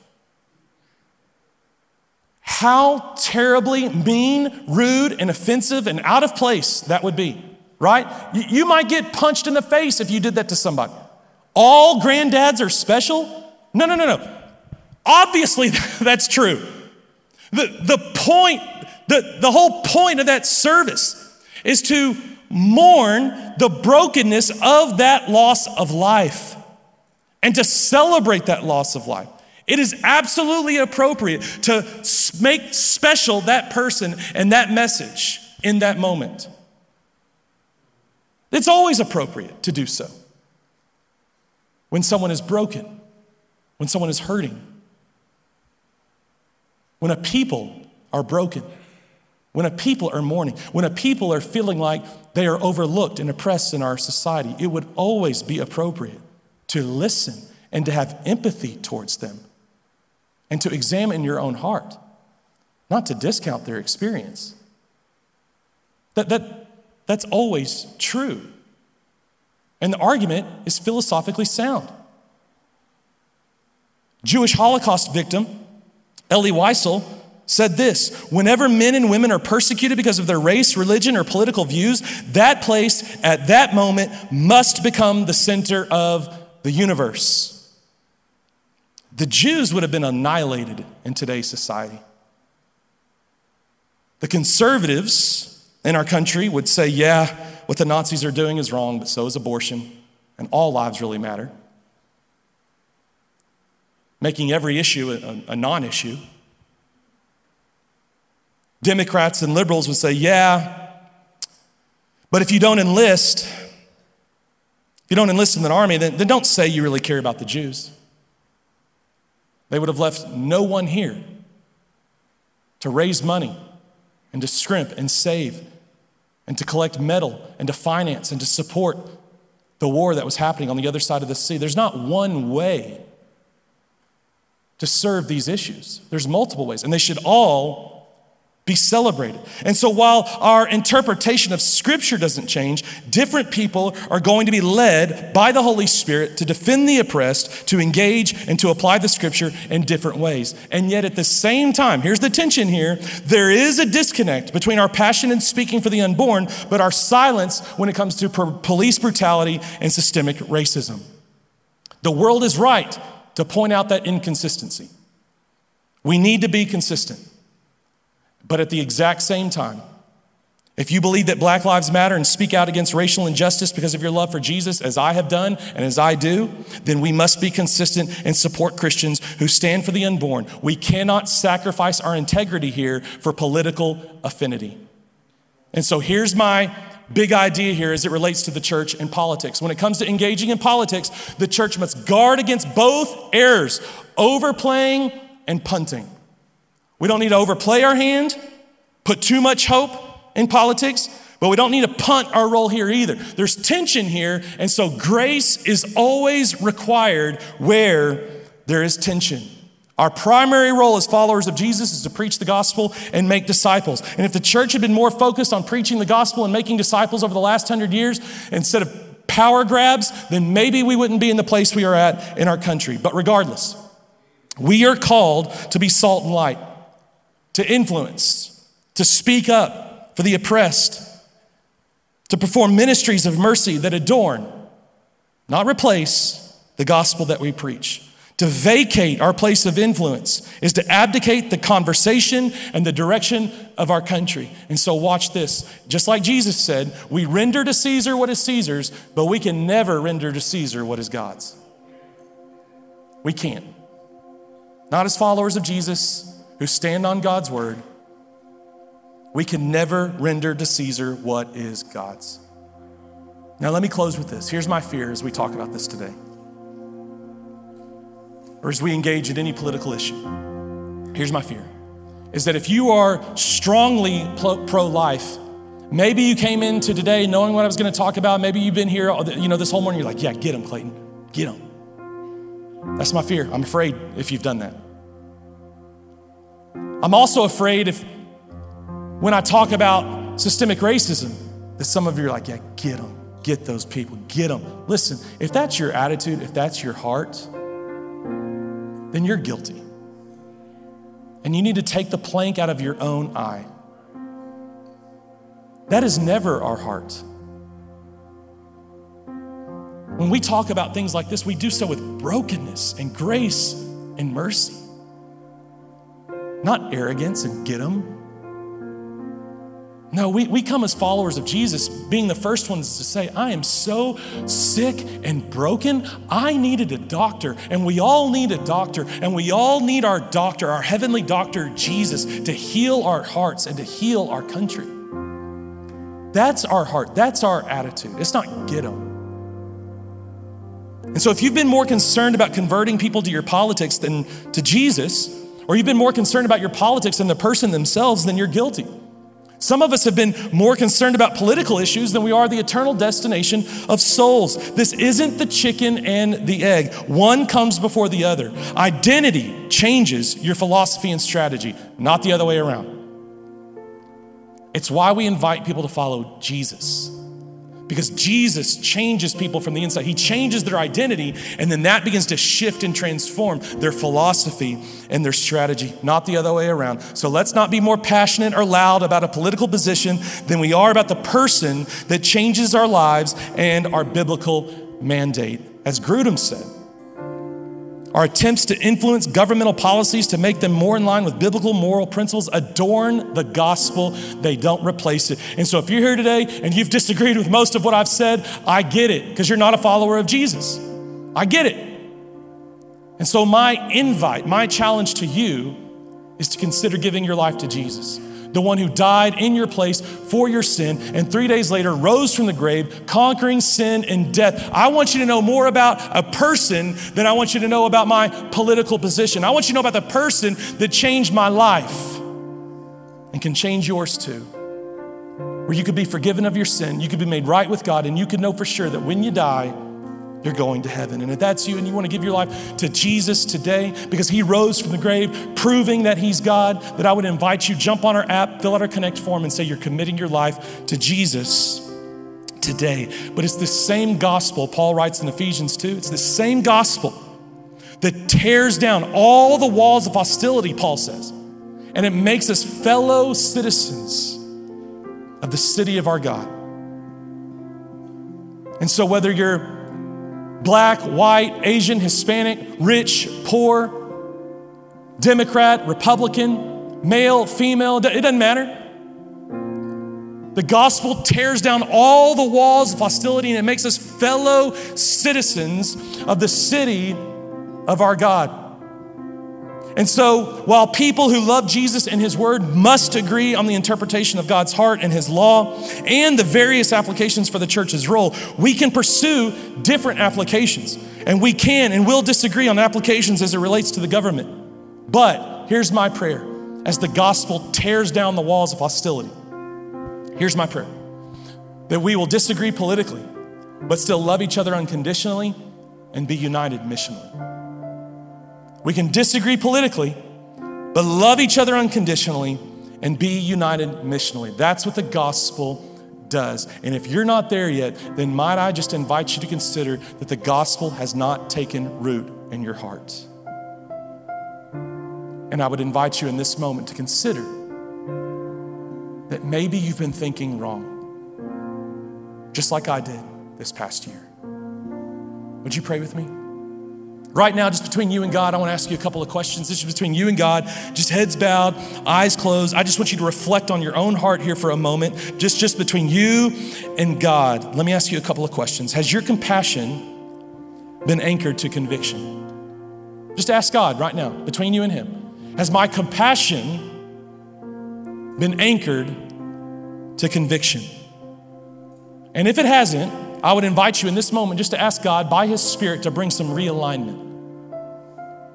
how terribly mean, rude, and offensive and out of place that would be, right? You might get punched in the face if you did that to somebody. All granddads are special? No, no, no, no. Obviously, that's true. The, the point, the, the whole point of that service is to mourn the brokenness of that loss of life and to celebrate that loss of life. It is absolutely appropriate to make special that person and that message in that moment. It's always appropriate to do so. When someone is broken, when someone is hurting, when a people are broken, when a people are mourning, when a people are feeling like they are overlooked and oppressed in our society, it would always be appropriate to listen and to have empathy towards them and to examine your own heart, not to discount their experience. That, that, that's always true. And the argument is philosophically sound. Jewish Holocaust victim Elie Wiesel said this Whenever men and women are persecuted because of their race, religion, or political views, that place at that moment must become the center of the universe. The Jews would have been annihilated in today's society. The conservatives in our country would say, yeah, what the Nazis are doing is wrong, but so is abortion, and all lives really matter. Making every issue a, a non issue. Democrats and liberals would say, yeah, but if you don't enlist, if you don't enlist in the army, then, then don't say you really care about the Jews. They would have left no one here to raise money and to scrimp and save and to collect metal and to finance and to support the war that was happening on the other side of the sea. There's not one way to serve these issues, there's multiple ways, and they should all be celebrated. And so while our interpretation of Scripture doesn't change, different people are going to be led by the Holy Spirit to defend the oppressed, to engage and to apply the Scripture in different ways. And yet at the same time, here's the tension here there is a disconnect between our passion in speaking for the unborn, but our silence when it comes to police brutality and systemic racism. The world is right to point out that inconsistency. We need to be consistent. But at the exact same time, if you believe that Black Lives Matter and speak out against racial injustice because of your love for Jesus, as I have done and as I do, then we must be consistent and support Christians who stand for the unborn. We cannot sacrifice our integrity here for political affinity. And so here's my big idea here as it relates to the church and politics. When it comes to engaging in politics, the church must guard against both errors overplaying and punting. We don't need to overplay our hand, put too much hope in politics, but we don't need to punt our role here either. There's tension here, and so grace is always required where there is tension. Our primary role as followers of Jesus is to preach the gospel and make disciples. And if the church had been more focused on preaching the gospel and making disciples over the last hundred years instead of power grabs, then maybe we wouldn't be in the place we are at in our country. But regardless, we are called to be salt and light to influence, to speak up for the oppressed, to perform ministries of mercy that adorn, not replace, the gospel that we preach. To vacate our place of influence is to abdicate the conversation and the direction of our country. And so, watch this. Just like Jesus said, we render to Caesar what is Caesar's, but we can never render to Caesar what is God's. We can't. Not as followers of Jesus, who stand on God's word, we can never render to Caesar what is God's. Now, let me close with this. Here's my fear as we talk about this today, or as we engage in any political issue. Here's my fear is that if you are strongly pro life, maybe you came into today knowing what I was going to talk about. Maybe you've been here, you know, this whole morning. You're like, yeah, get him, Clayton, get him. That's my fear. I'm afraid if you've done that. I'm also afraid if, when I talk about systemic racism, that some of you are like, yeah, get them, get those people, get them. Listen, if that's your attitude, if that's your heart, then you're guilty. And you need to take the plank out of your own eye. That is never our heart. When we talk about things like this, we do so with brokenness and grace and mercy not arrogance and get them. No, we, we come as followers of Jesus, being the first ones to say, I am so sick and broken. I needed a doctor, and we all need a doctor, and we all need our doctor, our heavenly doctor, Jesus, to heal our hearts and to heal our country. That's our heart, that's our attitude. It's not get them. And so, if you've been more concerned about converting people to your politics than to Jesus, or you've been more concerned about your politics and the person themselves, then you're guilty. Some of us have been more concerned about political issues than we are the eternal destination of souls. This isn't the chicken and the egg, one comes before the other. Identity changes your philosophy and strategy, not the other way around. It's why we invite people to follow Jesus because Jesus changes people from the inside. He changes their identity, and then that begins to shift and transform their philosophy and their strategy, not the other way around. So let's not be more passionate or loud about a political position than we are about the person that changes our lives and our biblical mandate. As Grudem said, our attempts to influence governmental policies to make them more in line with biblical moral principles adorn the gospel, they don't replace it. And so, if you're here today and you've disagreed with most of what I've said, I get it because you're not a follower of Jesus. I get it. And so, my invite, my challenge to you is to consider giving your life to Jesus the one who died in your place for your sin, and three days later rose from the grave, conquering sin and death. I want you to know more about a person than I want you to know about my political position. I want you to know about the person that changed my life and can change yours too. Where you could be forgiven of your sin, you could be made right with God, and you could know for sure that when you die, you're going to heaven. And if that's you and you want to give your life to Jesus today because he rose from the grave, proving that he's God, that I would invite you, jump on our app, fill out our connect form, and say you're committing your life to Jesus today. But it's the same gospel, Paul writes in Ephesians 2, it's the same gospel that tears down all the walls of hostility, Paul says, and it makes us fellow citizens of the city of our God. And so, whether you're black, white, Asian, Hispanic, rich, poor, Democrat, Republican, male, female, it doesn't matter. The gospel tears down all the walls of hostility and it makes us fellow citizens of the city of our God. And so, while people who love Jesus and His Word must agree on the interpretation of God's heart and His law and the various applications for the church's role, we can pursue different applications. And we can and will disagree on applications as it relates to the government. But here's my prayer as the gospel tears down the walls of hostility. Here's my prayer that we will disagree politically, but still love each other unconditionally and be united missionally. We can disagree politically, but love each other unconditionally and be united missionally. That's what the gospel does. And if you're not there yet, then might I just invite you to consider that the gospel has not taken root in your heart. And I would invite you in this moment to consider that maybe you've been thinking wrong, just like I did this past year. Would you pray with me? Right now, just between you and God, I want to ask you a couple of questions. This is between you and God, just heads bowed, eyes closed. I just want you to reflect on your own heart here for a moment, just, just between you and God. Let me ask you a couple of questions. Has your compassion been anchored to conviction? Just ask God right now, between you and Him. Has my compassion been anchored to conviction? And if it hasn't, I would invite you in this moment just to ask God by His Spirit to bring some realignment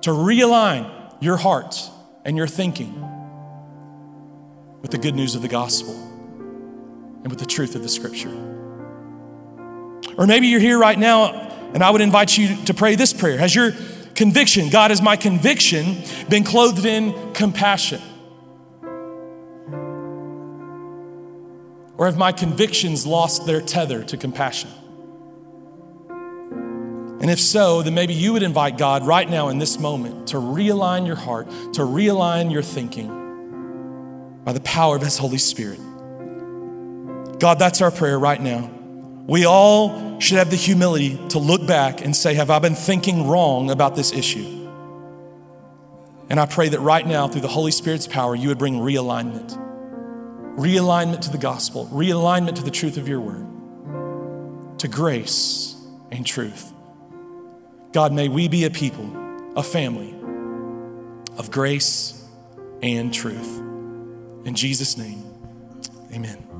to realign your heart and your thinking with the good news of the gospel and with the truth of the scripture. Or maybe you're here right now, and I would invite you to pray this prayer. Has your conviction, God, has my conviction been clothed in compassion? Or have my convictions lost their tether to compassion? And if so, then maybe you would invite God right now in this moment to realign your heart, to realign your thinking by the power of His Holy Spirit. God, that's our prayer right now. We all should have the humility to look back and say, Have I been thinking wrong about this issue? And I pray that right now, through the Holy Spirit's power, you would bring realignment realignment to the gospel, realignment to the truth of your word, to grace and truth. God, may we be a people, a family of grace and truth. In Jesus' name, amen.